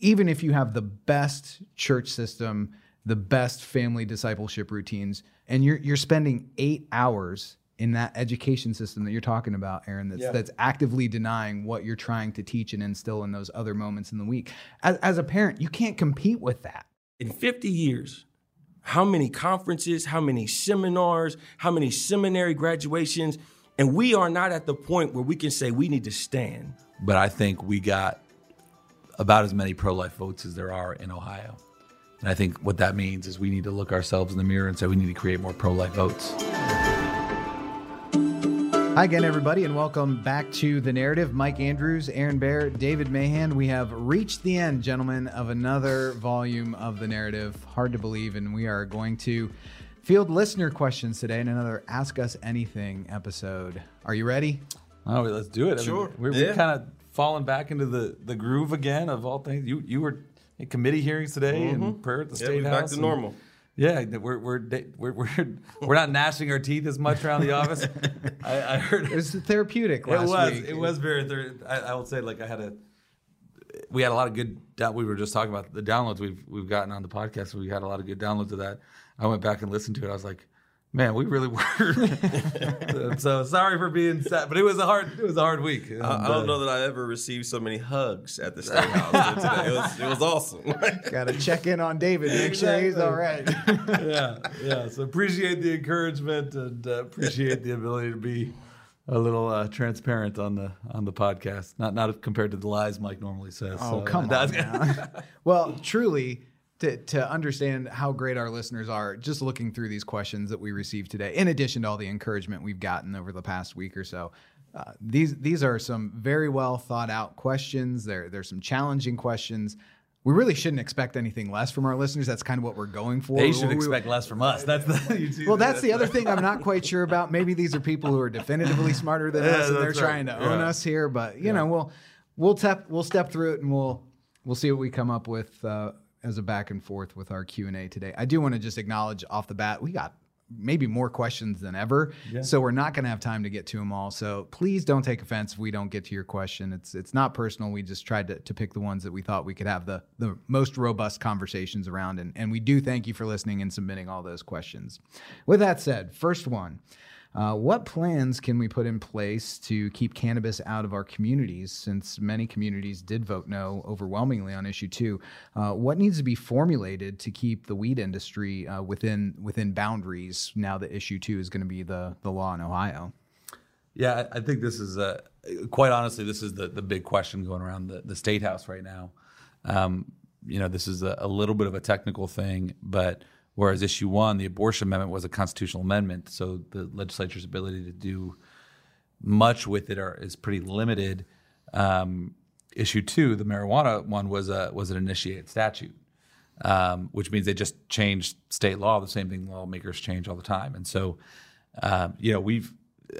even if you have the best church system, the best family discipleship routines, and you're you're spending eight hours in that education system that you're talking about, Aaron, that's Yeah. that's actively denying what you're trying to teach and instill in those other moments in the week. As, as a parent, you can't compete with that. in 50 years, how many conferences, how many seminars, how many seminary graduations, and we are not at the point where we can say we need to stand. but I think we got about as many pro life votes as there are in Ohio. And I think what that means is we need to look ourselves in the mirror and say we need to create more pro life votes. Hi again, everybody, and welcome back to The Narrative. Mike Andrews, Aaron Baer, David Mahan. We have reached the end, gentlemen, of another volume of The Narrative. Hard to believe, and we are going to field listener questions today in another Ask Us Anything episode. Are you ready? Oh, let's do it. I mean, Sure. we're Yeah. kind of falling back into the, the groove again of all things. You you were in committee hearings today and prayer at the Mm-hmm. Yeah, state house. back to and- normal. Yeah, we're we're we're we're we're not gnashing our teeth as much around the office. I, I heard It was therapeutic it was week. it was very. Thir- I, I will say, like I had a, we had a lot of good. down- We were just talking about the downloads we've we've gotten on the podcast. We had a lot of good downloads of that. I went back and listened to it. I was like, man, we really were. so sorry for being sad, but it was a hard it was a hard week. And, I, I uh, don't know that I ever received so many hugs at the state house today. It was, it was awesome. Got to check in on David, make sure he's all right. yeah, yeah. So appreciate the encouragement and uh, appreciate the ability to be a little uh, transparent on the on the podcast. Not not compared to the lies Mike normally says. Oh, So, come uh, on. now. well, truly, to, to understand how great our listeners are, just looking through these questions that we received today, in addition to all the encouragement we've gotten over the past week or so, uh, these these are some very well thought out questions. There there's some challenging questions. We really shouldn't expect anything less from our listeners. That's kind of what we're going for. They should We- expect less from us. That's the. well, that's the other thing I'm not quite sure about. Maybe these are people who are definitively smarter than Yeah, us, and they're right. trying to own us here. But you know, we'll we'll tap we'll step through it, and we'll we'll see what we come up with uh, as a back and forth with our Q and A today. I do want to just acknowledge off the bat we got maybe more questions than ever, so we're not going to have time to get to them all. So please don't take offense if we don't get to your question. It's it's not personal. We just tried to, to pick the ones that we thought we could have the the most robust conversations around, and and we do thank you for listening and submitting all those questions. With that said, first one. Uh, what plans can we put in place to keep cannabis out of our communities since many communities did vote no overwhelmingly on issue two? Uh, what needs to be formulated to keep the weed industry uh, within within boundaries now that issue two is going to be the, the law in Ohio? Yeah, I think this is uh, quite honestly, this is the, the big question going around the, the state house right now. Um, you know, this is a, a little bit of a technical thing, but whereas issue one, the abortion amendment was a constitutional amendment, so the legislature's ability to do much with it are, is pretty limited. Um, issue two, the marijuana one, was a was an initiated statute, um, which means they just changed state law. The same thing lawmakers change all the time, and so um, you know we've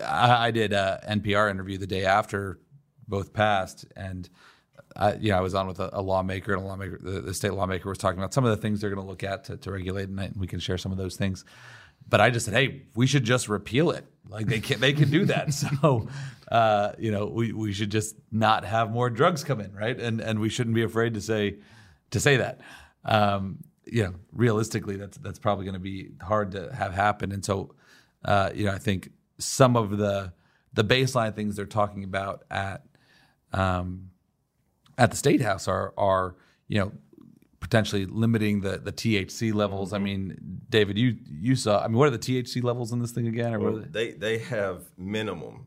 I, I did a NPR interview the day after both passed, and I, you know, I was on with a, a lawmaker, and a lawmaker, the, the state lawmaker was talking about some of the things they're going to look at to, to regulate, and, and we can share some of those things. But I just said, hey, we should just repeal it. Like they can, they can do that. so, uh, you know, we, we should just not have more drugs come in, right? And and we shouldn't be afraid to say to say that. Um, you know, realistically, that's that's probably going to be hard to have happen. And so, uh, you know, I think some of the the baseline things they're talking about at um, at the state house are are you know potentially limiting the the THC levels. I mean, David, you you saw. I mean, what are the THC levels in this thing again? Or Well, they? they they have minimum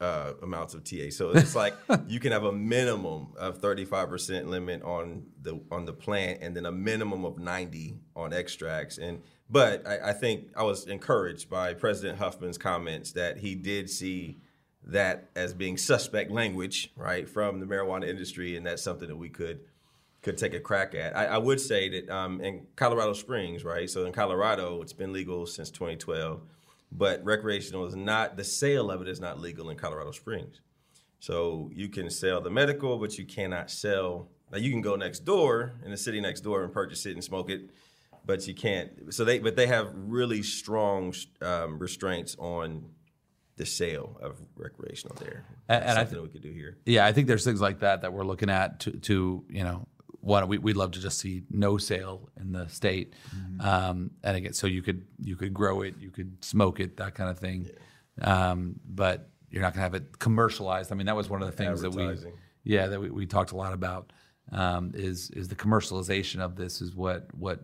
uh, amounts of THC. so it's like you can have a minimum of thirty five percent limit on the on the plant, and then a minimum of ninety on extracts. And but I, I think I was encouraged by President Huffman's comments that he did see that as being suspect language, right, from the marijuana industry, and that's something that we could could take a crack at. I, I would say that um, in Colorado Springs, right? So in Colorado, it's been legal since 2012, but recreational is not. The sale of it is not legal in Colorado Springs. So you can sell the medical, but you cannot sell. Now you can go next door in the city next door and purchase it and smoke it, but you can't. So they, but they have really strong um, restraints on the sale of recreational there. And- and I something th- we could do here. Yeah, I think there's things like that that we're looking at to, to you know, one we, we'd love to just see no sale in the state. Um, and again so you could you could grow it you could smoke it that kind of thing um, but you're not going to have it commercialized. I mean that was one of the things that we yeah that we, we talked a lot about um, is is the commercialization of this is what what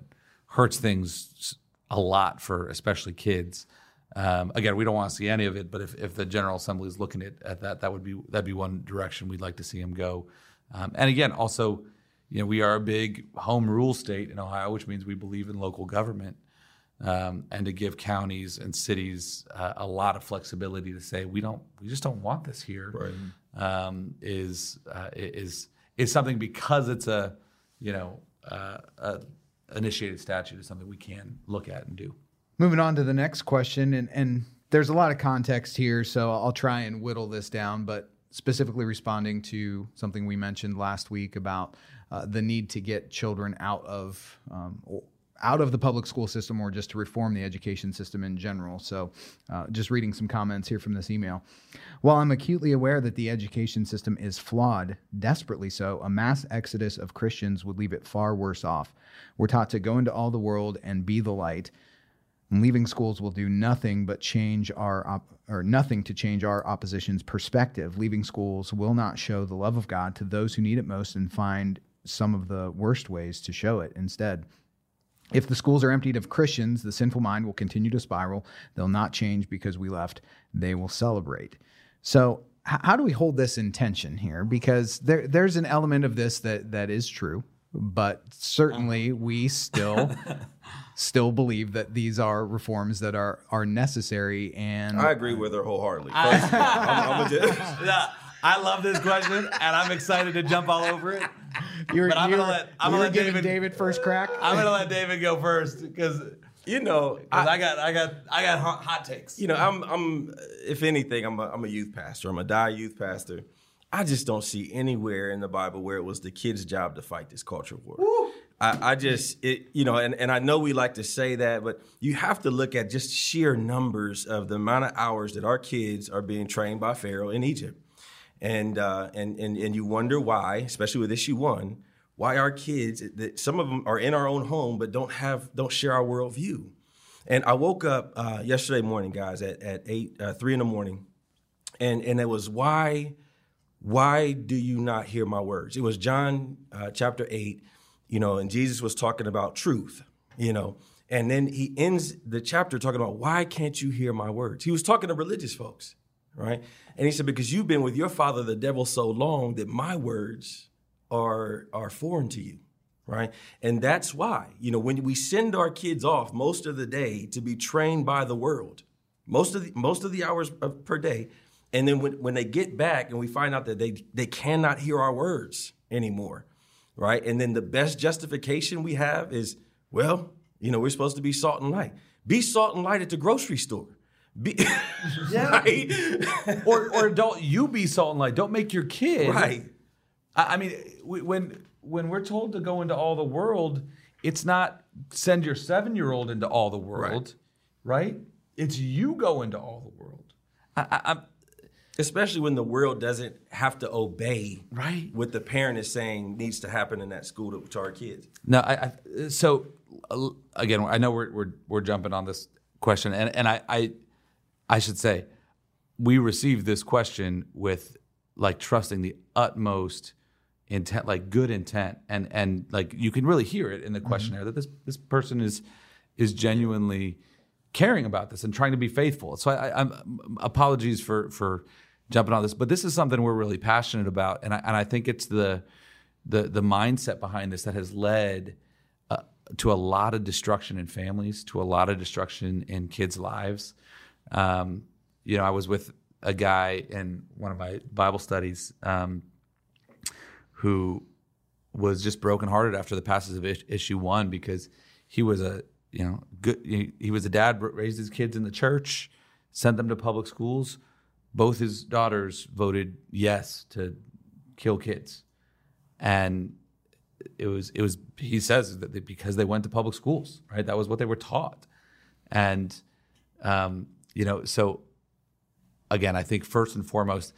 hurts things a lot for especially kids um, again we don't want to see any of it but if, if the general assembly is looking at, at that that would be that'd be one direction we'd like to see them go. Um, and again also you know we are a big home rule state in ohio which means we believe in local government. Um, and to give counties and cities uh, a lot of flexibility to say we don't we just don't want this here um, is uh, is is something because it's a you know uh, a initiated statute is something we can look at and do. Moving on to the next question, and, and there's a lot of context here, so I'll try and whittle this down, but specifically responding to something we mentioned last week about uh, the need to get children out of um, out of the public school system or just to reform the education system in general. So, uh, just reading some comments here from this email. While I'm acutely aware that the education system is flawed, desperately so, a mass exodus of Christians would leave it far worse off. We're taught to go into all the world and be the light. Leaving schools will do nothing but change our op- or nothing to change our opposition's perspective. Leaving schools will not show the love of God to those who need it most and find some of the worst ways to show it instead. If the schools are emptied of Christians, the sinful mind will continue to spiral. They'll not change because we left. They will celebrate. So, h- how do we hold this intention here? Because there, there's an element of this that that is true, but certainly we still still believe that these are reforms that are are necessary. And I agree with her wholeheartedly. First I'm, I'm just, Yeah, I love this question, and I'm excited to jump all over it. you're, But I'm you're, gonna let- I'm gonna let David- David first crack. I'm gonna let David go first because you know, I, I, got I got I got hot, hot takes. you know, I'm, I'm, if anything, I'm a, I'm a youth pastor. I'm a die youth pastor. I just don't see anywhere in the Bible where it was the kids' job to fight this culture war. I, I just, it, you know, and, and I know we like to say that, but you have to look at just sheer numbers of the amount of hours that our kids are being trained by Pharaoh in Egypt. And, uh, and, and, and you wonder why, especially with issue one, why our kids, that some of them are in our own home, but don't have, don't share our worldview. And I woke up uh, yesterday morning, guys, at, at eight, uh, three in the morning, and and it was why, why do you not hear my words? It was John uh, chapter eight, you know, and Jesus was talking about truth, you know, and then he ends the chapter talking about why can't you hear my words? He was talking to religious folks, right? And he said because you've been with your father, the devil, so long that my words are are foreign to you right? And that's why, you know, when we send our kids off most of the day to be trained by the world, most of the most of the hours of, per day, and then when, when they get back and we find out that they they cannot hear our words anymore, right? And then the best justification we have is, well, you know, we're supposed to be salt and light. Be salt and light at the grocery store. Be, right? or or don't you be salt and light. Don't make your kid right. I, I mean, we- when when we're told to go into all the world, it's not send your seven year old into all the world, right. It's you go into all the world. I, I, I'm, Especially when the world doesn't have to obey Right. what the parent is saying needs to happen in that school to, to our kids. No, I, I so uh, again, I know we're we're we're jumping on this question, and and I I, I should say, we received this question with like trusting the utmost intent, like good intent, and and like you can really hear it in the questionnaire that this this person is is genuinely caring about this and trying to be faithful. So I, I, I'm apologies for for jumping on this, but this is something we're really passionate about, and I and I think it's the the the mindset behind this that has led uh, to a lot of destruction in families, to a lot of destruction in kids' lives. Um, you know, I was with a guy in one of my Bible studies um, who was just brokenhearted after the passage of issue one because he was a you know good he, he was a dad raised his kids in the church sent them to public schools both his daughters voted yes to kill kids. And it was it was he says that they, because they went to public schools right? That was what they were taught. And um, you know so again i think first and foremost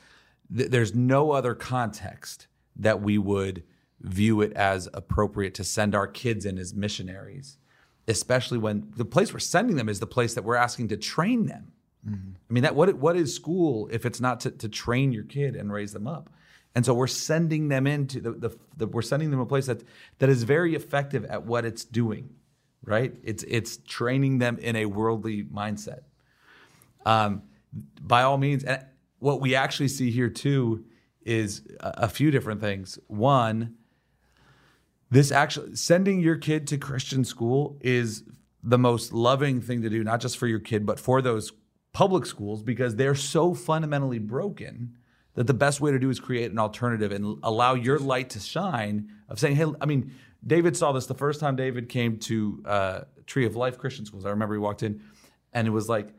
th- there's no other context that we would view it as appropriate to send our kids in as missionaries, especially when the place we're sending them is the place that we're asking to train them. I mean, that what what is school if it's not to, to train your kid and raise them up? And so we're sending them into the, the, the we're sending them a place that that is very effective at what it's doing, right? It's it's training them in a worldly mindset. Um, by all means, and what we actually see here too is a, a few different things. One, this actually sending your kid to Christian school is the most loving thing to do, not just for your kid, but for those public schools because they're so fundamentally broken that the best way to do is create an alternative and allow your light to shine of saying, hey, I mean, David saw this the first time David came to uh, Tree of Life Christian schools. I remember he walked in and it was like,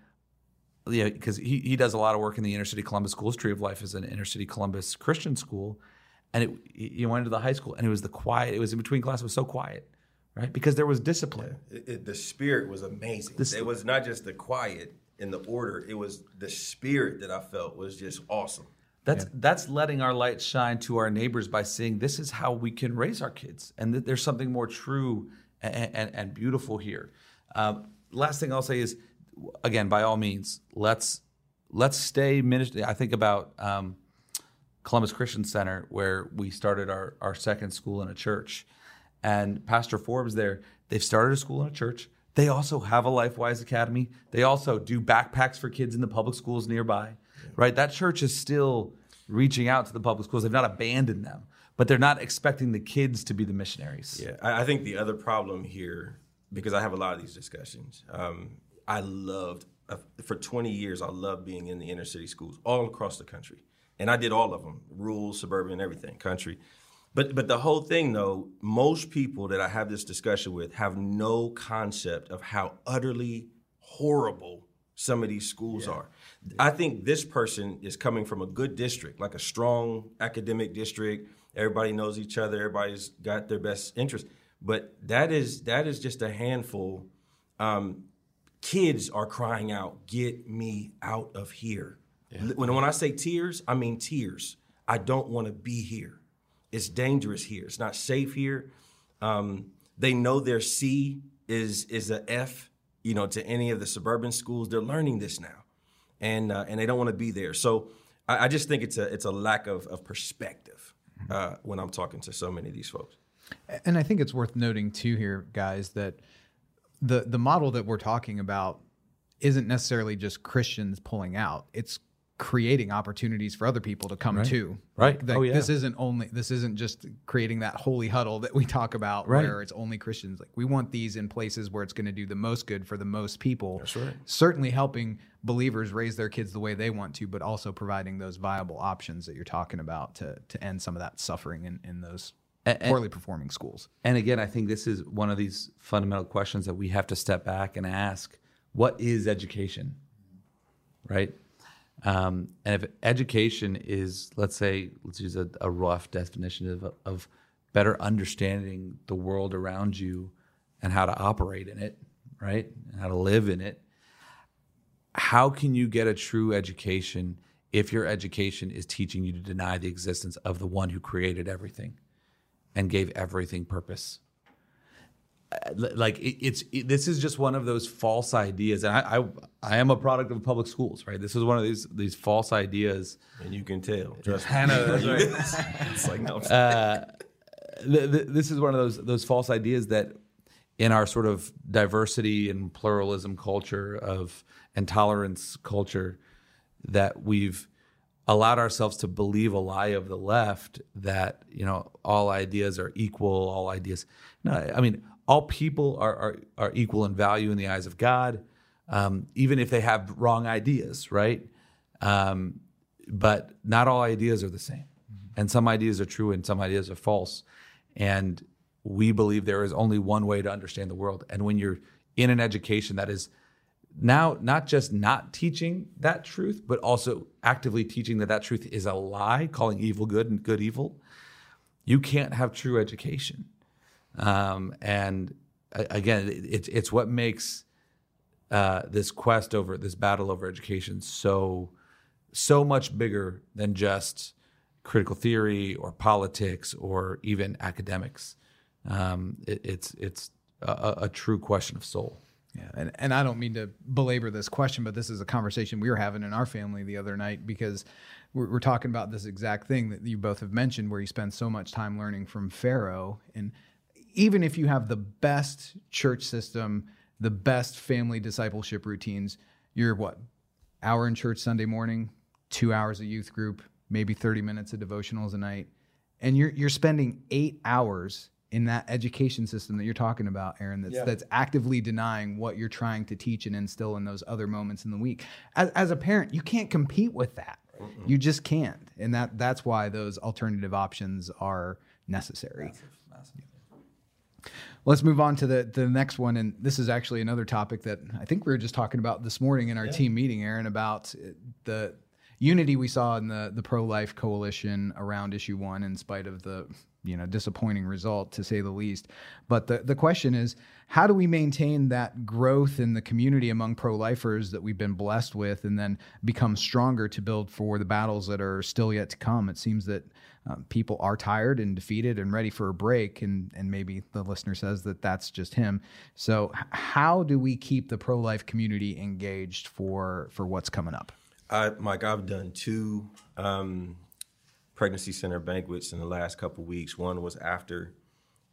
yeah, because he, he does a lot of work in the inner city Columbus schools. Tree of Life is an inner city Columbus Christian school. And it, he went into the high school and it was the quiet, it was in between class, it was so quiet, right? Because there was discipline. It, it, the spirit was amazing. it was not just the quiet in the order, it was the spirit that I felt was just awesome. That's that's letting our light shine to our neighbors by saying this is how we can raise our kids, and that there's something more true and, and, and beautiful here. Um, last thing I'll say is, again, by all means, let's let's stay ministry. I think about um, Columbus Christian Center where we started our our second school in a church, and Pastor Forbes there. They've started a school in a church. They also have a LifeWise Academy. They also do backpacks for kids in the public schools nearby. Right? That church is still reaching out to the public schools. They've not abandoned them, but they're not expecting the kids to be the missionaries. Yeah, I, I think the other problem here, because I have a lot of these discussions, um, I loved, uh, for 20 years, I loved being in the inner city schools all across the country. And I did all of them rural, suburban, everything, country. But, but the whole thing, though, most people that I have this discussion with have no concept of how utterly horrible some of these schools yeah. are. I think this person is coming from a good district, like a strong academic district. Everybody knows each other. Everybody's got their best interest. But that is that is just a handful. Um, kids are crying out, "Get me out of here!" Yeah. When when I say tears, I mean tears. I don't want to be here. It's dangerous here. It's not safe here. Um, they know their C is is a F. You know, to any of the suburban schools, they're learning this now and uh, and they don't want to be there. So I, I, just think it's a it's a lack of, of perspective uh, when I'm talking to so many of these folks. And I think it's worth noting too here, guys, that the the model that we're talking about isn't necessarily just Christians pulling out. It's creating opportunities for other people to come right. to. Right. Like, oh, yeah. This isn't only this isn't just creating that holy huddle that we talk about right. where it's only Christians. Like we want these in places where it's going to do the most good for the most people. That's right. Certainly helping believers raise their kids the way they want to, but also providing those viable options that you're talking about to to end some of that suffering in, in those and, poorly performing schools. And again, I think this is one of these fundamental questions that we have to step back and ask: What is education? Right um, and if education is, let's say, let's use a, a rough definition of, of better understanding the world around you and how to operate in it, right? And how to live in it. How can you get a true education if your education is teaching you to deny the existence of the one who created everything and gave everything purpose? Like it, it's it, this is just one of those false ideas. And I, I, I am a product of public schools right? This is one of these these false ideas. And you can tell. Trust Hannah that's right. It's like no uh, the, the, this is one of those those false ideas that in our sort of diversity and pluralism culture of intolerance culture that we've allowed ourselves to believe a lie of the left that you know all ideas are equal all ideas. No i mean all people are, are, are equal in value in the eyes of God, um, even if they have wrong ideas, right? Um, but not all ideas are the same. Mm-hmm. And some ideas are true and some ideas are false. And we believe there is only one way to understand the world. And when you're in an education that is now not just not teaching that truth, but also actively teaching that that truth is a lie, calling evil good and good evil, you can't have true education. Um, and again, it's it's what makes uh, this quest over this battle over education so so much bigger than just critical theory or politics or even academics. Um, it, it's it's a, a true question of soul. Yeah, and, and I don't mean to belabor this question, but this is a conversation we were having in our family the other night because we're, we're talking about this exact thing that you both have mentioned, where you spend so much time learning from Pharaoh. And even if you have the best church system, the best family discipleship routines, you're what, hour in church Sunday morning, two hours of youth group, maybe 30 minutes of devotionals a night. And you're, you're spending eight hours in that education system that you're talking about, Aaron, that's Yeah. that's actively denying what you're trying to teach and instill in those other moments in the week. As, as a parent, you can't compete with that. You just can't, and that that's why those alternative options are necessary. Let's move on to the the next one, and this is actually another topic that I think we were just talking about this morning in our team meeting, Aaron, about uh, the unity we saw in the the pro life coalition around issue one, in spite of the you know disappointing result to say the least. But the the question is, how do we maintain that growth in the community among pro lifers that we've been blessed with, and then become stronger to build for the battles that are still yet to come? It seems that um, people are tired and defeated and ready for a break, and and maybe the listener says that that's just him. So, how do we keep the pro life community engaged for for what's coming up? I, Mike, I've done two um, pregnancy center banquets in the last couple weeks. One was after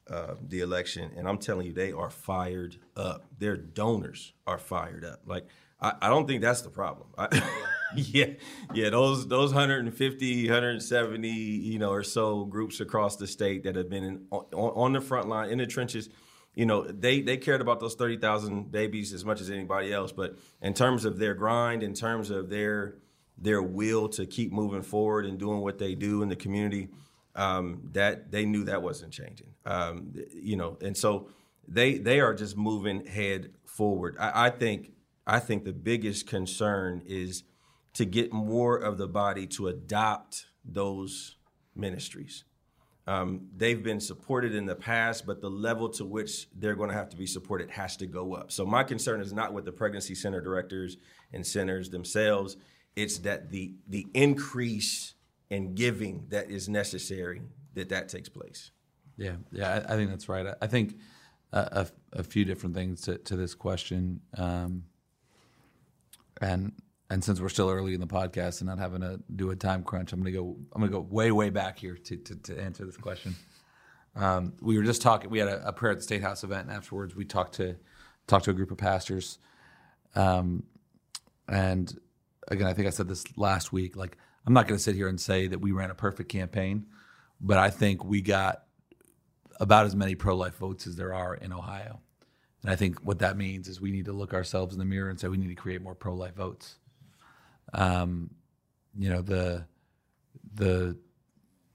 uh, the election, and I'm telling you, they are fired up. Their donors are fired up. Like I, I don't think that's the problem. I, yeah, yeah. Those those 150, 170, you know, or so groups across the state that have been in, on, on the front line in the trenches you know, they they cared about those thirty thousand babies as much as anybody else. But in terms of their grind, in terms of their their will to keep moving forward and doing what they do in the community, um, that they knew that wasn't changing. Um, you know, and so they they are just moving head forward. I, I think I think the biggest concern is to get more of the body to adopt those ministries. Um, they've been supported in the past, but the level to which they're going to have to be supported has to go up. So my concern is not with the pregnancy center directors and centers themselves; it's that the the increase in giving that is necessary that that takes place. Yeah, yeah, I, I think that's right. I, I think a, a, a few different things to, to this question, um, and and since we're still early in the podcast and not having to do a time crunch, I'm gonna go. I'm gonna go way way back here to to, to answer this question. Um, we were just talking. We had a, a prayer at the State House event, and afterwards we talked to talked to a group of pastors. Um, and again, I think I said this last week. Like, I'm not going to sit here and say that we ran a perfect campaign, but I think we got about as many pro life votes as there are in Ohio. And I think what that means is we need to look ourselves in the mirror and say we need to create more pro life votes. Um, you know, the the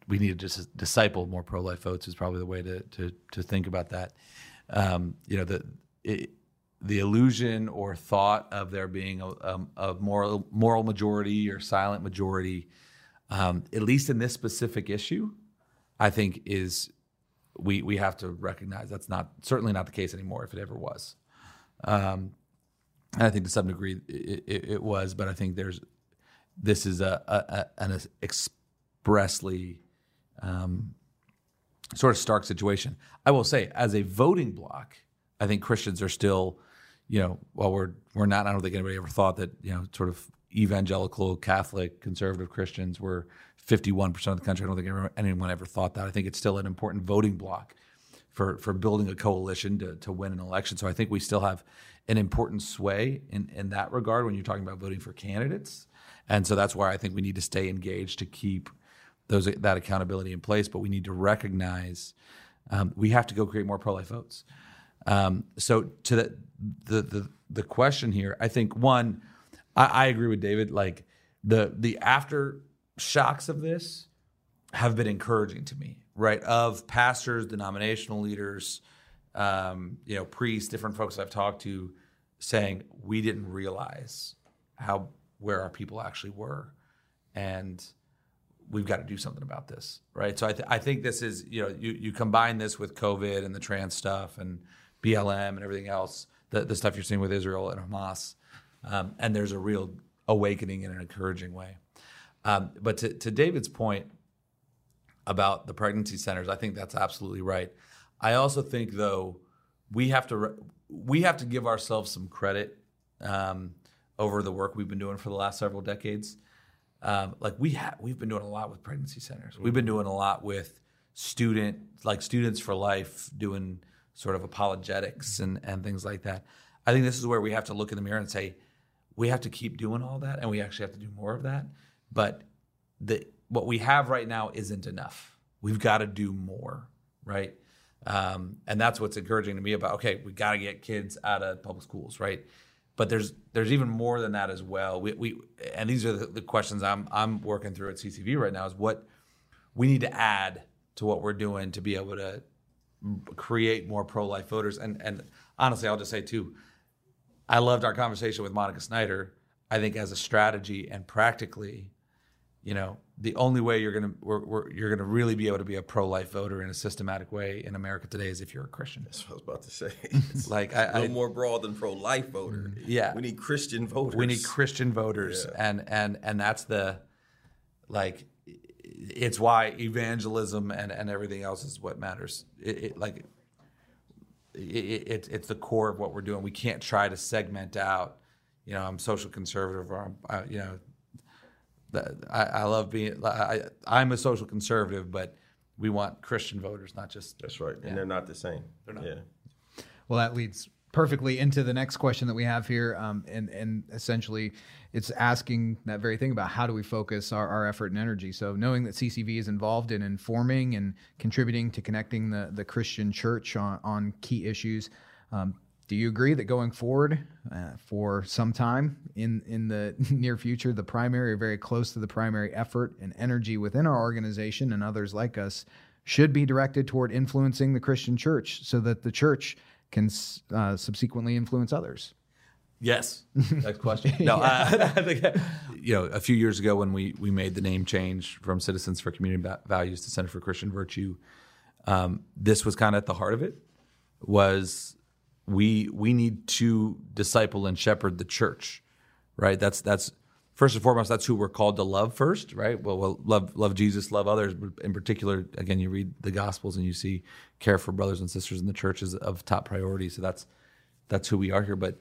we need to just disciple more pro life votes is probably the way to to to think about that. Um, you know, the it, the illusion or thought of there being a, a, a moral moral majority or silent majority, um, at least in this specific issue, I think is we we have to recognize that's not certainly not the case anymore if it ever was. Um, and I think to some degree it, it, it was, but I think there's this is a, a, a an expressly um, sort of stark situation. I will say, as a voting bloc, I think Christians are still, you know, while we're we're not. I don't think anybody ever thought that you know, sort of evangelical, Catholic, conservative Christians were 51 percent of the country. I don't think anyone ever thought that. I think it's still an important voting bloc for for building a coalition to to win an election. So I think we still have an important sway in in that regard when you're talking about voting for candidates. And so that's why I think we need to stay engaged to keep those that accountability in place. But we need to recognize um, we have to go create more pro life votes. Um, so to the, the the the question here, I think one, I, I agree with David. Like the the after shocks of this have been encouraging to me, right? Of pastors, denominational leaders, um, you know, priests, different folks I've talked to, saying we didn't realize how where our people actually were, and we've got to do something about this, right? So I, th- I think this is, you know, you, you combine this with COVID and the trans stuff and BLM and everything else, the, the stuff you're seeing with Israel and Hamas, um, and there's a real awakening in an encouraging way. Um, but to, to David's point, about the pregnancy centers. I think that's absolutely right. I also think though we have to we have to give ourselves some credit um, over the work we've been doing for the last several decades. Um, like we have we've been doing a lot with pregnancy centers. We've been doing a lot with student like students for life doing sort of apologetics and and things like that. I think this is where we have to look in the mirror and say we have to keep doing all that and we actually have to do more of that. But the what we have right now isn't enough. We've got to do more, right? Um, and that's what's encouraging to me about okay, we got to get kids out of public schools, right? But there's there's even more than that as well. We, we and these are the, the questions I'm I'm working through at CCV right now is what we need to add to what we're doing to be able to create more pro-life voters. And and honestly, I'll just say too, I loved our conversation with Monica Snyder. I think as a strategy and practically, you know, the only way you're gonna we're, we're, you're gonna really be able to be a pro-life voter in a systematic way in America today is if you're a Christian. That's what I was about to say. Like I, no I more broad than pro-life voter. Yeah. we need Christian voters. we need Christian voters, Yeah. and and and that's the like it's why evangelism and and everything else is what matters. It, it like it, it, it's the core of what we're doing. We can't try to segment out. You know, I'm social conservative, or I'm, you know, I, I love being. I, I'm a social conservative, but we want Christian voters, not just. That's right, and they're not the same. They're not. Yeah. Well, that leads perfectly into the next question that we have here, um, and and essentially, it's asking that very thing about how do we focus our, our effort and energy. So, knowing that CCV is involved in informing and contributing to connecting the the Christian church on on key issues. Um, do you agree that going forward uh, for some time in in the near future, the primary or very close to the primary effort and energy within our organization and others like us should be directed toward influencing the Christian church so that the church can uh, subsequently influence others? Yes. Next question. No, think you know a few years ago when we we made the name change from Citizens for Community Values to Center for Christian Virtue, um, this was kind of at the heart of it. Was we we need to disciple and shepherd the church, right? That's that's first and foremost. That's who we're called to love first, right? Well, well love love Jesus, love others. In particular, again, you read the Gospels and you see care for brothers and sisters in the church is of top priority. So that's that's who we are here. But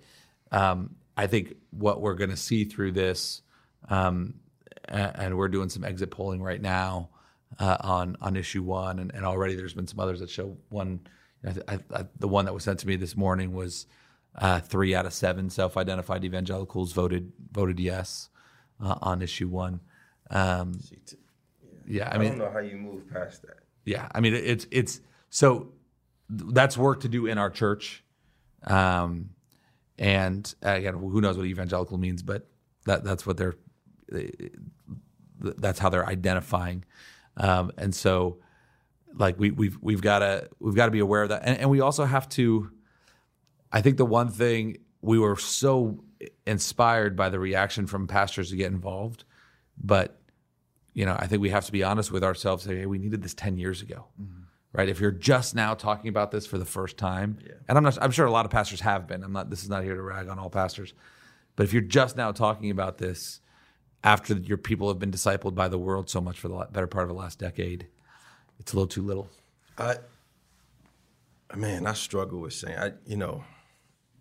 um, I think what we're going to see through this, um, and, and we're doing some exit polling right now uh, on on issue one, and, and already there's been some others that show one. I, I, the one that was sent to me this morning was uh, three out of seven self-identified evangelicals voted voted yes uh, on issue one. Um, yeah, I mean, I, don't know how you move past that. yeah, I mean it's it's so th- that's work to do in our church, um, and again, who knows what evangelical means, but that that's what they're that's how they're identifying, um, and so like we we've we've got to we've got to be aware of that, and, and we also have to. I think the one thing we were so inspired by the reaction from pastors to get involved, but you know, I think we have to be honest with ourselves. Say, hey, we needed this ten years ago, mm-hmm. right? If you're just now talking about this for the first time, and I'm not, I'm sure a lot of pastors have been. I'm not. This is not here to rag on all pastors, but if you're just now talking about this after your people have been discipled by the world so much for the better part of the last decade, it's a little too little. I, man, I struggle with saying, I, you know,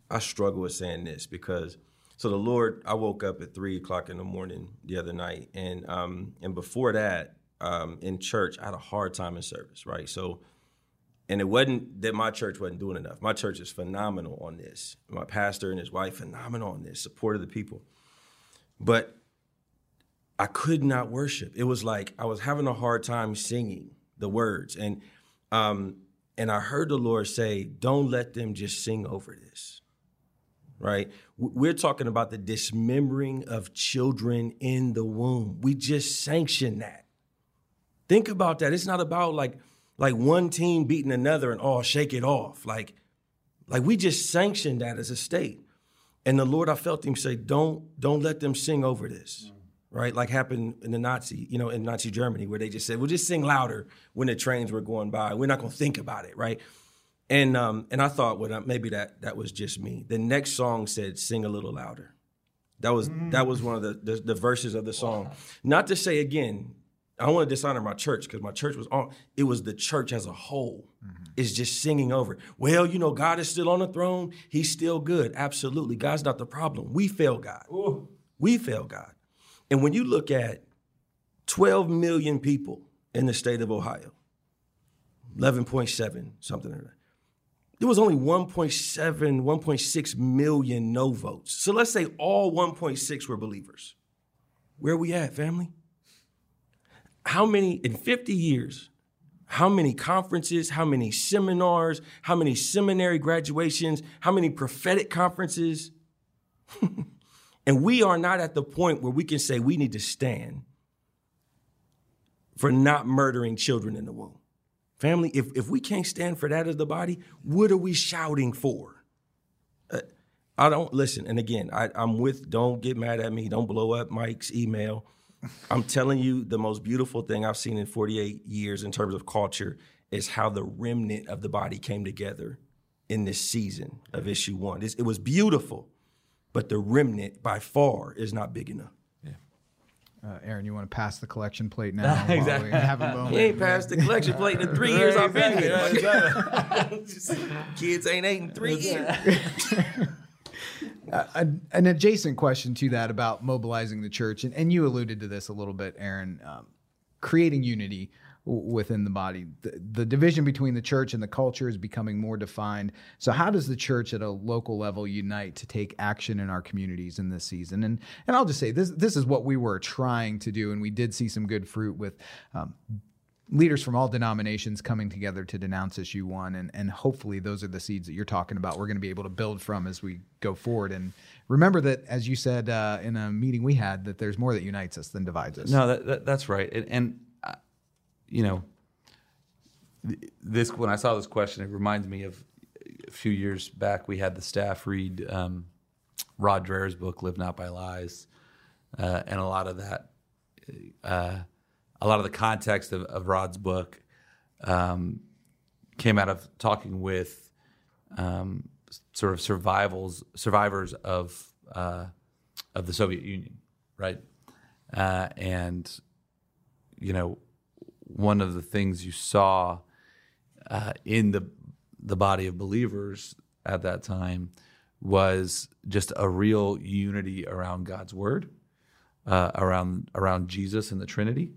I struggle with saying this because, so the Lord, I woke up at three o'clock in the morning the other night, and um, and before that, um, in church, I had a hard time in service, right? So, and it wasn't that my church wasn't doing enough. My church is phenomenal on this. My pastor and his wife, phenomenal on this, support of the people, but I could not worship. It was like I was having a hard time singing the words, and um, and I heard the Lord say, "Don't let them just sing over this." Right? We're talking about the dismembering of children in the womb. We just sanction that. Think about that. It's not about like like one team beating another and all shake it off. Like like we just sanctioned that as a state. And the Lord, I felt him say, "Don't don't let them sing over this." Right, like happened in the Nazi, you know, in Nazi Germany, where they just said, "We'll just sing louder when the trains were going by. We're not going to think about it." Right, and um, and I thought, well, maybe that that was just me. The next song said, "Sing a little louder." That was that was one of the, the the verses of the song. Not to say again, I don't want to dishonor my church because my church was on. It was the church as a whole is just singing over. Well, you know, God is still on the throne. He's still good. Absolutely, God's not the problem. We fail God. We fail God. And when you look at 12 million people in the state of Ohio, 11.7 something like that. There was only 1.7, 1.6 million no votes. So let's say all 1.6 were believers. Where are we at, family? How many, in 50 years, how many conferences, how many seminars, how many seminary graduations, how many prophetic conferences? and we are not at the point where we can say we need to stand for not murdering children in the womb. Family, if, if we can't stand for that as the body, what are we shouting for? Uh, I don't listen. And again, I, I'm with, don't get mad at me. Don't blow up Mike's email. I'm telling you, the most beautiful thing I've seen in 48 years in terms of culture is how the remnant of the body came together in this season of issue one. It's, it was beautiful, but the remnant by far is not big enough. Uh, Aaron, you want to pass the collection plate now? while we have a moment? He ain't passed the collection plate in three years I've been here. Kids ain't ate in three years. a, an adjacent question to that about mobilizing the church, and, and you alluded to this a little bit, Aaron, um, creating unity w- within the body. The, the division between the church and the culture is becoming more defined. So, how does the church at a local level unite to take action in our communities in this season? And and I'll just say this: this is what we were trying to do, and we did see some good fruit with. Um, leaders from all denominations coming together to denounce issue one and, and hopefully those are the seeds that you're talking about we're going to be able to build from as we go forward and remember that as you said uh, in a meeting we had that there's more that unites us than divides us No, that, that, that's right. And, and you know, this when I saw this question, it reminds me of a few years back. We had the staff read um, Rod Dreher's book, "Live Not by Lies," uh, and a lot of that, uh, a lot of the context of, of Rod's book um, came out of talking with um, sort of survivals survivors of uh, of the Soviet Union, right? Uh, and you know, one of the things you saw uh, in the the body of believers at that time was just a real unity around God's word, uh, around around Jesus and the Trinity,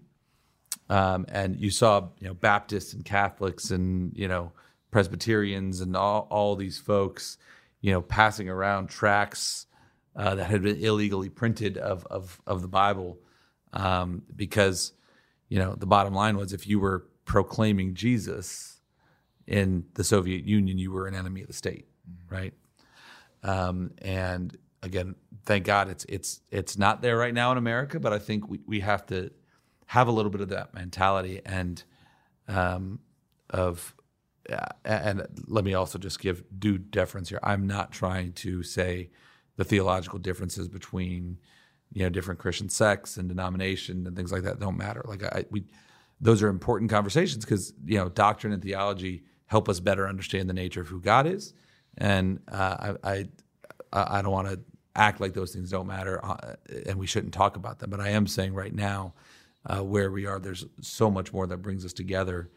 um, and you saw you know Baptists and Catholics and you know Presbyterians and all all these folks, you know, passing around tracts uh, that had been illegally printed of of of the Bible, um, because you know the bottom line was if you were proclaiming Jesus in the Soviet Union, you were an enemy of the state, right? Um, and again, thank God it's it's it's not there right now in America, but I think we, we have to have a little bit of that mentality and um, of uh, and let me also just give due deference here. I'm not trying to say the theological differences between you know different Christian sects and denomination and things like that don't matter. Like I, we, those are important conversations because you know doctrine and theology help us better understand the nature of who God is, and uh, I, I I don't want to act like those things don't matter uh, and we shouldn't talk about them. But I am saying right now, uh, where we are, there's so much more that brings us together.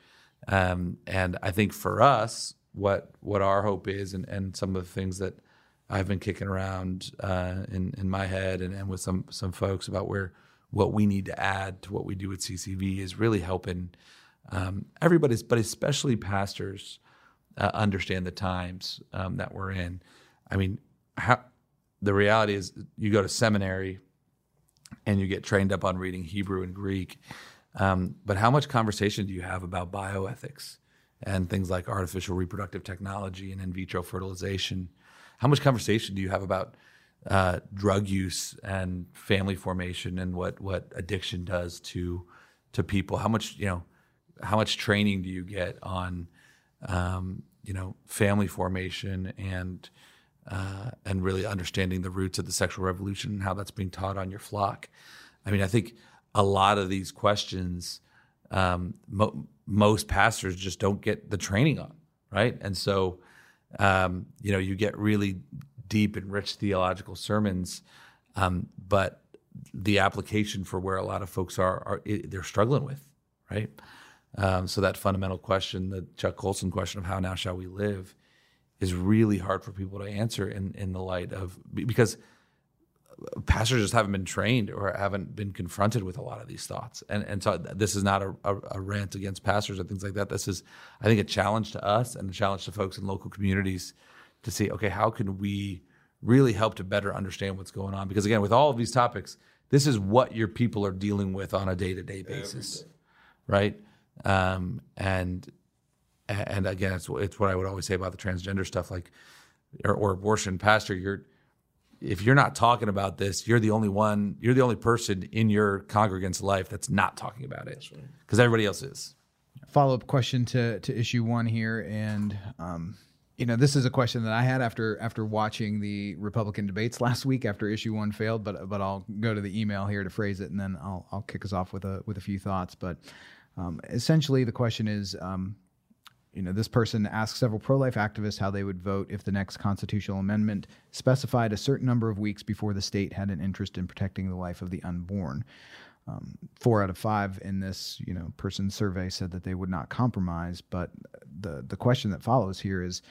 Um, and I think for us, what what our hope is, and, and some of the things that I've been kicking around uh, in in my head, and, and with some some folks about where what we need to add to what we do at CCV is really helping um, everybody, but especially pastors, uh, understand the times um, that we're in. I mean, how, the reality is, you go to seminary and you get trained up on reading Hebrew and Greek. Um, but how much conversation do you have about bioethics and things like artificial reproductive technology and in vitro fertilization? How much conversation do you have about uh, drug use and family formation and what what addiction does to to people? How much you know? How much training do you get on um, you know family formation and uh, and really understanding the roots of the sexual revolution and how that's being taught on your flock. I mean, I think a lot of these questions, um, mo- most pastors just don't get the training on, right? And so, um, you know, you get really deep and rich theological sermons, um, but the application for where a lot of folks are, are it, they're struggling with, right? Um, so that fundamental question, the Chuck Colson question of how now shall we live, is really hard for people to answer in in the light of because pastors just haven't been trained or haven't been confronted with a lot of these thoughts. And and so this is not a, a, a, rant against pastors or things like that. This is, I think, a challenge to us and a challenge to folks in local communities to see, okay, how can we really help to better understand what's going on? Because again, with all of these topics, this is what your people are dealing with on a day to day basis, right? Um, and and again, it's it's what I would always say about the transgender stuff, like or, or abortion. Pastor, you're if you're not talking about this, you're the only one, you're the only person in your congregant's life that's not talking about it because right. everybody else is. Follow up question to to issue one here, and um, you know this is a question that I had after after watching the Republican debates last week after issue one failed, but but I'll go to the email here to phrase it, and then I'll I'll kick us off with a with a few thoughts. But um, essentially, the question is. Um, you know, this person asked several pro-life activists how they would vote if the next constitutional amendment specified a certain number of weeks before the state had an interest in protecting the life of the unborn. Um, four out of five in this, you know, person's survey said that they would not compromise. But the the question that follows here is,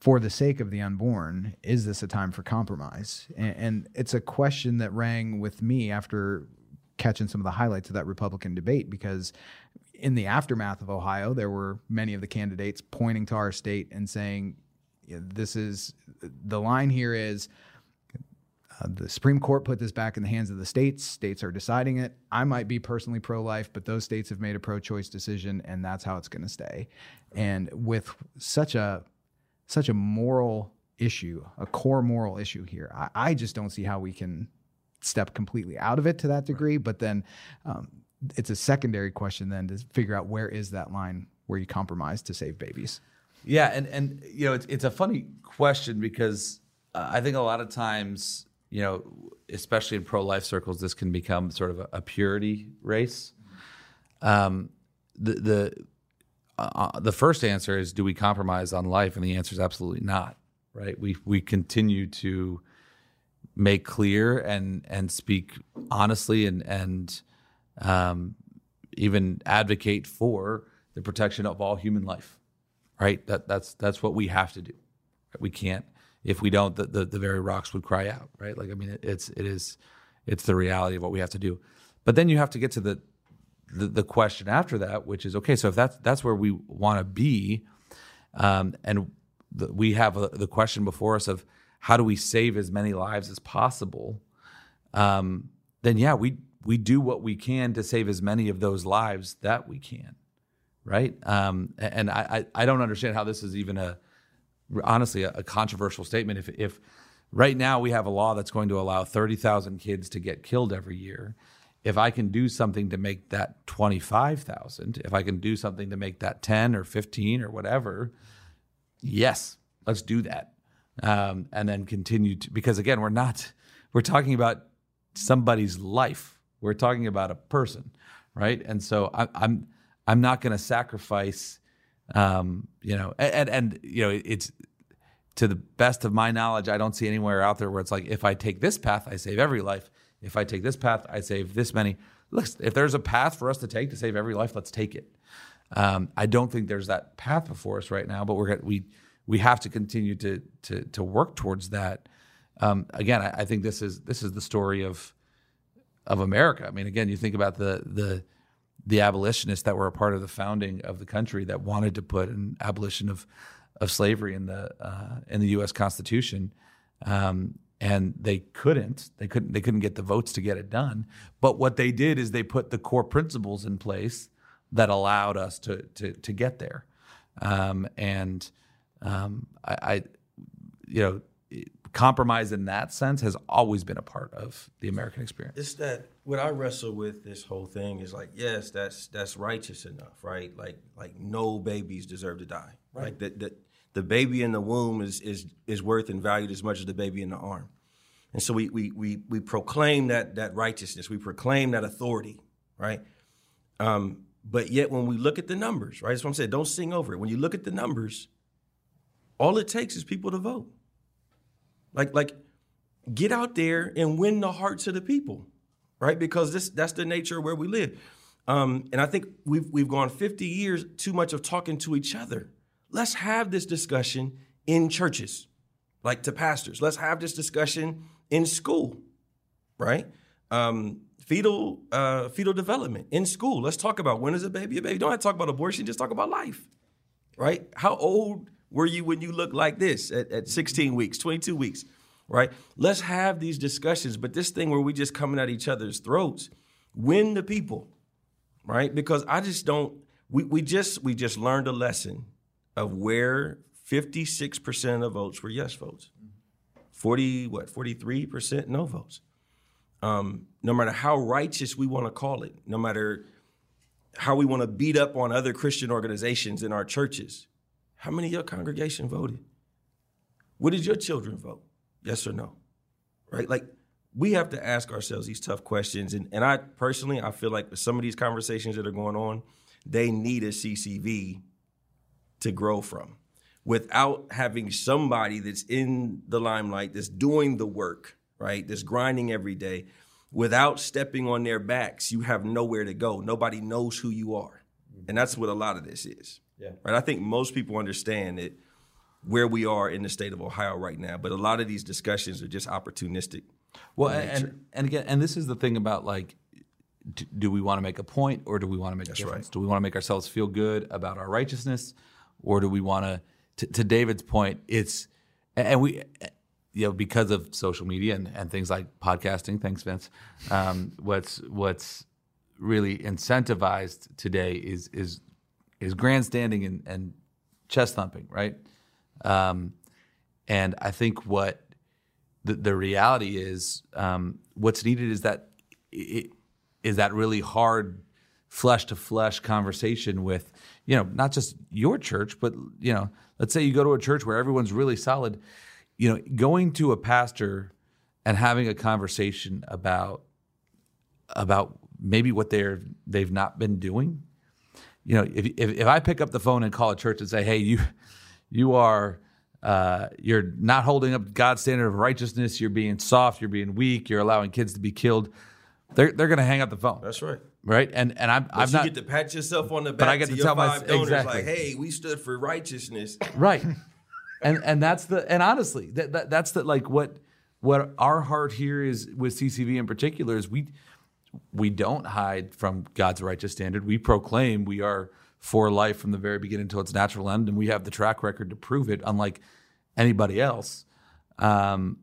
for the sake of the unborn, is this a time for compromise? And, and it's a question that rang with me after catching some of the highlights of that Republican debate because in the aftermath of Ohio, there were many of the candidates pointing to our state and saying, "This is the line here is." Uh, the Supreme Court put this back in the hands of the states. States are deciding it. I might be personally pro life, but those states have made a pro choice decision, and that's how it's going to stay. And with such a such a moral issue, a core moral issue here, I, I just don't see how we can step completely out of it to that degree. But then um, it's a secondary question then to figure out where is that line where you compromise to save babies. Yeah, and and you know it's it's a funny question because uh, I think a lot of times you know especially in pro life circles this can become sort of a, a purity race. Um, the the uh, uh, the first answer is do we compromise on life, and the answer is absolutely not. Right? We we continue to make clear and and speak honestly and and um, even advocate for the protection of all human life. Right? That that's that's what we have to do. We can't if we don't, the, the, the very rocks would cry out. Right? Like I mean, it, it's it is it's the reality of what we have to do. But then you have to get to the the, the question after that, which is okay. So if that's that's where we want to be, um, and the, we have a, the question before us of how do we save as many lives as possible, um, then yeah, we we do what we can to save as many of those lives that we can, right? Um, and I, I, don't understand how this is even a honestly a, a, controversial statement. If if right now we have a law that's going to allow thirty thousand kids to get killed every year, if I can do something to make that twenty five thousand, if I can do something to make that ten or fifteen or whatever, yes, let's do that. Um, and then continue to because again we're not we're talking about somebody's life we're talking about a person, right? And so I, am I'm, I'm not going to sacrifice, um, you know, and, and you know it's to the best of my knowledge, I don't see anywhere out there where it's like if I take this path, I save every life. If I take this path, I save this many. Look, if there's a path for us to take to save every life, let's take it. Um, I don't think there's that path before us right now, but we're we we have to continue to to to work towards that. Um, again, I, I, think this is this is the story of of America. I mean, again, you think about the the the abolitionists that were a part of the founding of the country that wanted to put an abolition of of slavery in the uh, in the U.S. Constitution, um, and they couldn't. They couldn't. They couldn't get the votes to get it done. But what they did is they put the core principles in place that allowed us to to to get there. Um, and um, I, I, you know, compromise in that sense has always been a part of the American experience. It's that what I wrestle with this whole thing is like, yes, that's that's righteous enough, right? Like like no babies deserve to die. Right. Like that that the baby in the womb is is is worth and valued as much as the baby in the arm. And so we we we we proclaim that that righteousness, we proclaim that authority, right? Um, but yet when we look at the numbers, right? That's what I'm saying. Don't sing over it. When you look at the numbers, all it takes is people to vote. Like, like, get out there and win the hearts of the people. right? Because this that's the nature of where we live. Um, and I think we've we've gone 50 years too much of talking to each other. Let's have this discussion in churches, like to pastors. Let's have this discussion in school, right? Um, fetal uh, fetal development in school. Let's talk about when is a baby a baby. Don't have to talk about abortion. Just talk about life, right? How old were you when you looked like this at, at 16 weeks, 22 weeks, right? Let's have these discussions. But this thing where we just coming at each other's throats, win the people, right? Because I just don't. We we just we just learned a lesson of where 56% of votes were yes votes. 40 what 43% no votes um, no matter how righteous we want to call it, no matter how we want to beat up on other Christian organizations in our churches, how many of your congregation voted? What did your children vote? Yes or no? Right? Like, we have to ask ourselves these tough questions. And, and I personally, I feel like some of these conversations that are going on, they need a CCV to grow from without having somebody that's in the limelight, that's doing the work right? That's grinding every day. Without stepping on their backs, you have nowhere to go. Nobody knows who you are. And that's what a lot of this is. Yeah. Right? I think most people understand that where we are in the state of Ohio right now, but a lot of these discussions are just opportunistic. Well, and and again, and this is the thing about like, do, do we want to make a point or do we want to make a difference? right. Do we want to make ourselves feel good about our righteousness, or do we want to? To, to David's point, it's and we, you know, because of social media and, and things like podcasting. Thanks, Vince. Um, what's what's really incentivized today is is is grandstanding and, and chest thumping, right? Um, and I think what the, the reality is, um, what's needed is that i- is that really hard flesh to flesh conversation with you know not just your church, but you know, let's say you go to a church where everyone's really solid. You know, going to a pastor and having a conversation about about maybe what they're they've not been doing you know, if, if, if I pick up the phone and call a church and say, "Hey, you you are uh, you're not holding up God's standard of righteousness. You're being soft. You're being weak. You're allowing kids to be killed," they're they're going to hang up the phone, That's right. right? And and I'm But I've you not get to pat yourself on the back But I get to, to tell my- donors exactly. like, hey, we stood for righteousness. right and and that's the and honestly that, that that's the like what what our heart here is with ccv in particular is we we don't hide from god's righteous standard. We proclaim we are for life from the very beginning until its natural end and we have the track record to prove it unlike anybody else. Um,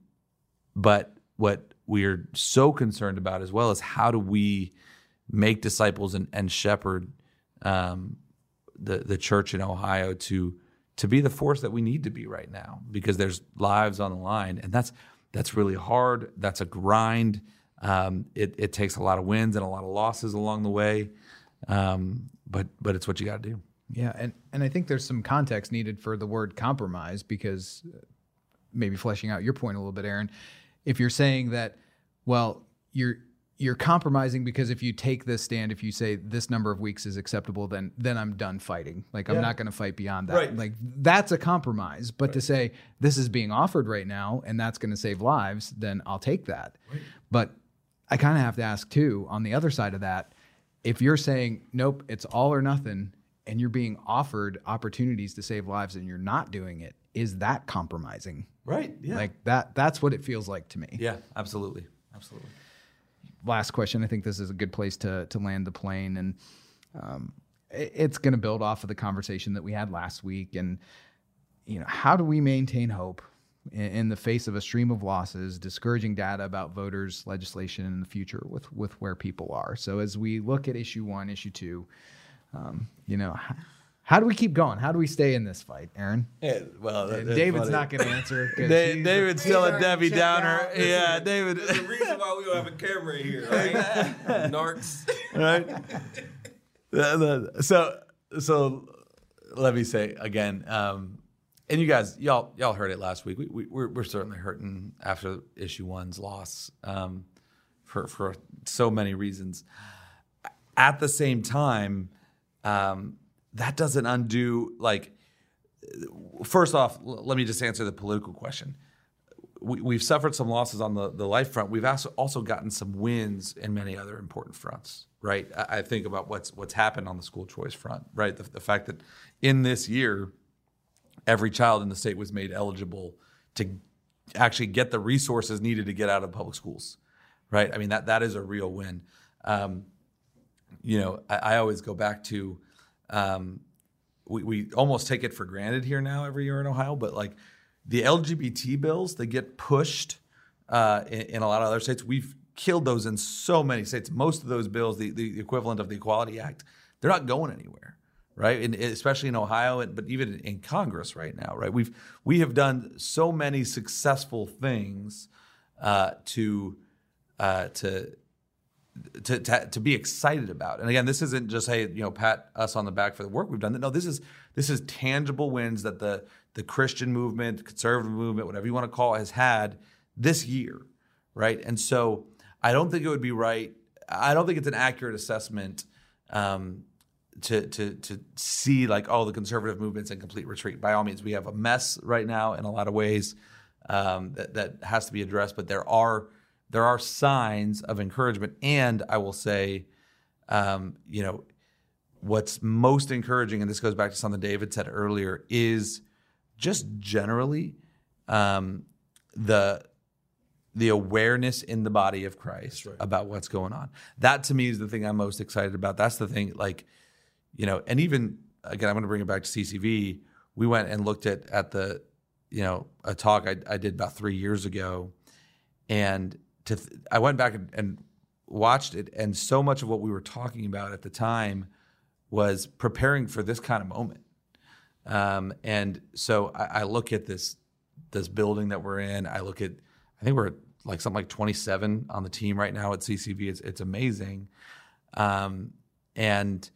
but what we're so concerned about as well is how do we make disciples and, and shepherd um, the the church in Ohio to to be the force that we need to be right now because there's lives on the line and that's that's really hard. That's a grind um, it, it takes a lot of wins and a lot of losses along the way um, but but it's what you got to do Yeah, and and I think there's some context needed for the word compromise because uh, maybe fleshing out your point a little bit, Aaron. If you're saying that, well, you're you're compromising because if you take this stand, if you say this number of weeks is acceptable, then then I'm done fighting. Like I'm not going to fight beyond that. Right. Like that's a compromise. But to say this is being offered right now and that's going to save lives, then I'll take that. But I kind of have to ask too on the other side of that, if you're saying nope, it's all or nothing, and you're being offered opportunities to save lives and you're not doing it, is that compromising? right yeah Like that that's what it feels like to me. yeah absolutely absolutely Last question. I think this is a good place to to land the plane and um, it- it's going to build off of the conversation that we had last week and you know, how do we maintain hope in, in the face of a stream of losses, discouraging data about voters, legislation in the future with with where people are? So as we look at issue one, issue two, um, you know, h- how do we keep going? How do we stay in this fight, Aaron? yeah, well And David's not going to answer. Da- David's still a Debbie Downer. out. Yeah, David. There's a reason why we don't have a camera in here, right? Narcs. right? The- the- so, so let me say again, um, and you guys, y'all, y'all heard it last week. We, we, we're, we're certainly hurting after issue one's loss um, for for so many reasons. At the same time, um, that doesn't undo like. First off, l- let me just answer the political question. we, we've suffered some losses on the, the life front. We've also also gotten some wins in many other important fronts, right? I, I think about what's what's happened on the school choice front, right? The, the fact that in this year, every child in the state was made eligible to actually get the resources needed to get out of public schools, right? I mean that that is a real win. Um, you know, I, I, always go back to um, we, we almost take it for granted here now every year in Ohio, but like the LGBT bills that get pushed uh, in, in, a lot of other states, we've killed those in so many states. Most of those bills, the, the equivalent of the Equality Act, they're not going anywhere, right? And especially in Ohio, but even in Congress right now, right? We've we have done so many successful things uh, to uh, to to, to, to be excited about. And again, this isn't just hey, you know, pat us on the back for the work we've done. No, this is this is tangible wins that the the Christian movement, conservative movement, whatever you want to call it, has had this year, right? And so I don't think it would be right. I don't think it's an accurate assessment um, to to to see like oh the conservative movement's in complete retreat. By all means, we have a mess right now in a lot of ways um, that that has to be addressed, but there are there are signs of encouragement. And I will say, um, you know, what's most encouraging, and this goes back to something David said earlier, is just generally um, the the awareness in the body of Christ right. about what's going on. That to me is the thing I'm most excited about. That's the thing, like, you know, and even again, I'm going to bring it back to CCV. We went and looked at at the, you know, a talk I, I did about three years ago, and to th- I went back and, and watched it, and so much of what we were talking about at the time was preparing for this kind of moment. Um, and so I, I, look at this this building that we're in. I look at I think we're like something like 27 on the team right now at CCV. It's it's amazing, um, and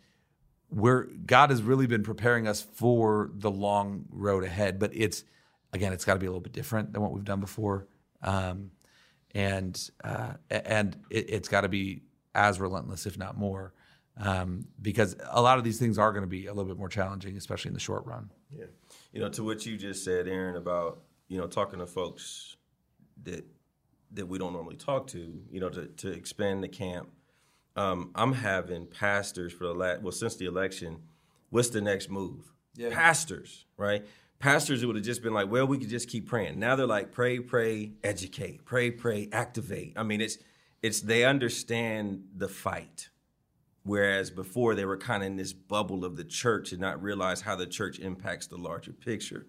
we're God has really been preparing us for the long road ahead. But it's again, it's got to be a little bit different than what we've done before. Um, and uh, and it, has got to be as relentless, if not more, um, because a lot of these things are going to be a little bit more challenging, especially in the short run. Yeah, you know, to what you just said, Aaron, about you know talking to folks that that we don't normally talk to, you know, to to expand the camp. Um, I'm having pastors for the last well since the election. What's the next move? Yeah. Pastors, right? pastors it would have just been like, well, we could just keep praying. Now they're like, pray, pray, educate, pray, pray, activate. I mean, it's it's they understand the fight. Whereas before they were kind of in this bubble of the church and not realize how the church impacts the larger picture.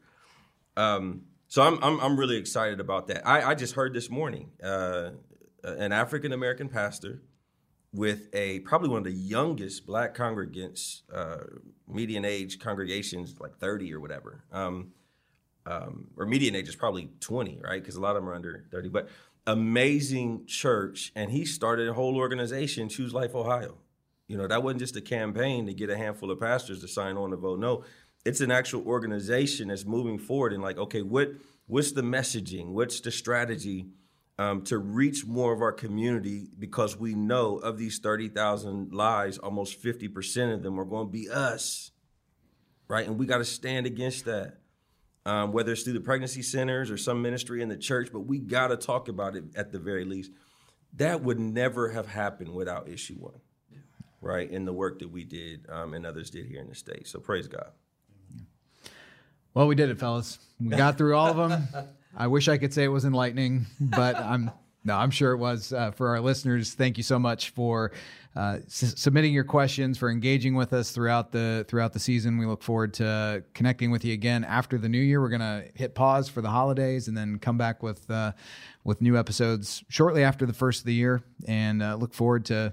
Um, so I'm, I'm, I'm really excited about that. I, I just heard this morning uh, an African American pastor with a probably one of the youngest black congregants, uh, median age congregations like 30 or whatever. Um, um, or median age is probably 20, right? Because a lot of them are under 30. But amazing church, and he started a whole organization, Choose Life Ohio. You know, that wasn't just a campaign to get a handful of pastors to sign on to vote. No, it's an actual organization that's moving forward and like, okay, what what's the messaging? What's the strategy? Um, to reach more of our community because we know of these 30,000 lives, almost 50% of them are going to be us, right? And we got to stand against that, um, whether it's through the pregnancy centers or some ministry in the church, but we got to talk about it at the very least. That would never have happened without Issue One, yeah. right? In the work that we did um, and others did here in the state. So praise God. Well, we did it, fellas. We got through all of them. I wish I could say it was enlightening, but I'm no, I'm sure it was. Uh, for our listeners, thank you so much for uh, s- submitting your questions, for engaging with us throughout the throughout the season. We look forward to connecting with you again after the new year. We're gonna hit pause for the holidays and then come back with uh, with new episodes shortly after the first of the year, and uh, look forward to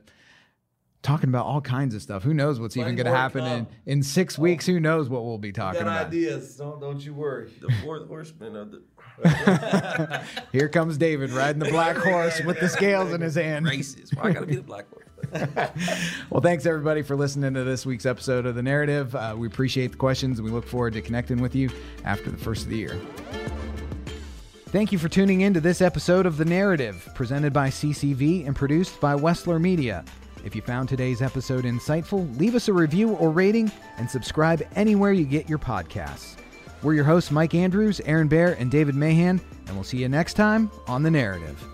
talking about all kinds of stuff. Who knows what's even going to happen in, in six weeks? Who knows what we'll be talking about? Ideas, don't don't you worry. The fourth horseman of the Here comes David riding the black horse with the scales in his hand. Racist. Why I gotta be the black horse? well, thanks everybody for listening to this week's episode of The Narrative. Uh, we appreciate the questions and we look forward to connecting with you after the first of the year. Thank you for tuning in to this episode of The Narrative, presented by CCV and produced by Wessler Media. If you found today's episode insightful, leave us a review or rating and subscribe anywhere you get your podcasts. We're your hosts, Mike Andrews, Aaron Baer, and David Mahan, and we'll see you next time on The Narrative.